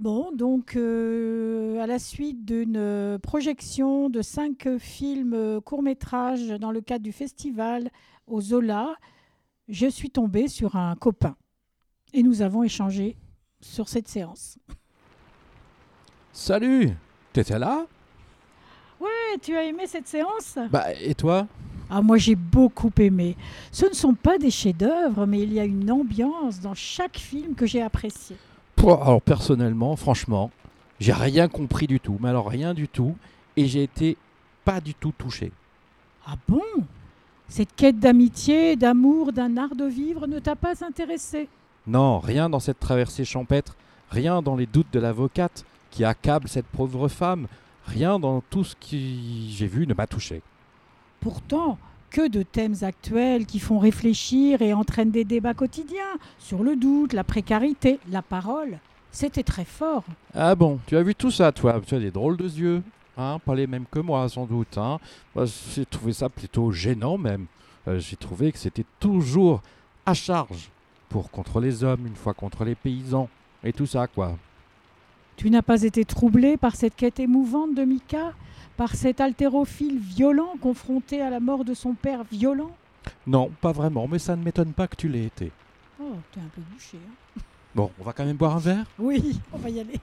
Bon, donc euh, à la suite d'une euh, projection de cinq films euh, courts-métrages dans le cadre du festival au Zola, je suis tombée sur un copain. Et nous avons échangé sur cette séance. Salut T'étais là? Ouais, tu as aimé cette séance? Bah, et toi? Ah, moi j'ai beaucoup aimé. Ce ne sont pas des chefs-d'œuvre, mais il y a une ambiance dans chaque film que j'ai apprécié. Alors, personnellement, franchement, j'ai rien compris du tout. Mais alors, rien du tout. Et j'ai été pas du tout touché. Ah bon? Cette quête d'amitié, d'amour, d'un art de vivre ne t'a pas intéressé? Non, rien dans cette traversée champêtre. Rien dans les doutes de l'avocate qui accable cette pauvre femme. Rien dans tout ce que j'ai vu ne m'a touché. Pourtant, que de thèmes actuels qui font réfléchir et entraînent des débats quotidiens sur le doute, la précarité, la parole. C'était très fort. Ah bon, tu as vu tout ça, toi Tu as des drôles de yeux. Hein pas les mêmes que moi, sans doute. Hein Moi, j'ai trouvé ça plutôt gênant, même. Euh, j'ai trouvé que c'était toujours à charge. Pour contre les hommes, une fois contre les paysans. Et tout ça, quoi. Tu n'as pas été troublé par cette quête émouvante de Mika? Par cet haltérophile violent confronté à la mort de son père violent Non, pas vraiment, mais ça ne m'étonne pas que tu l'aies été. Oh, t'es un peu bouché. Hein Bon, on va quand même boire un verre? Oui, on va y aller.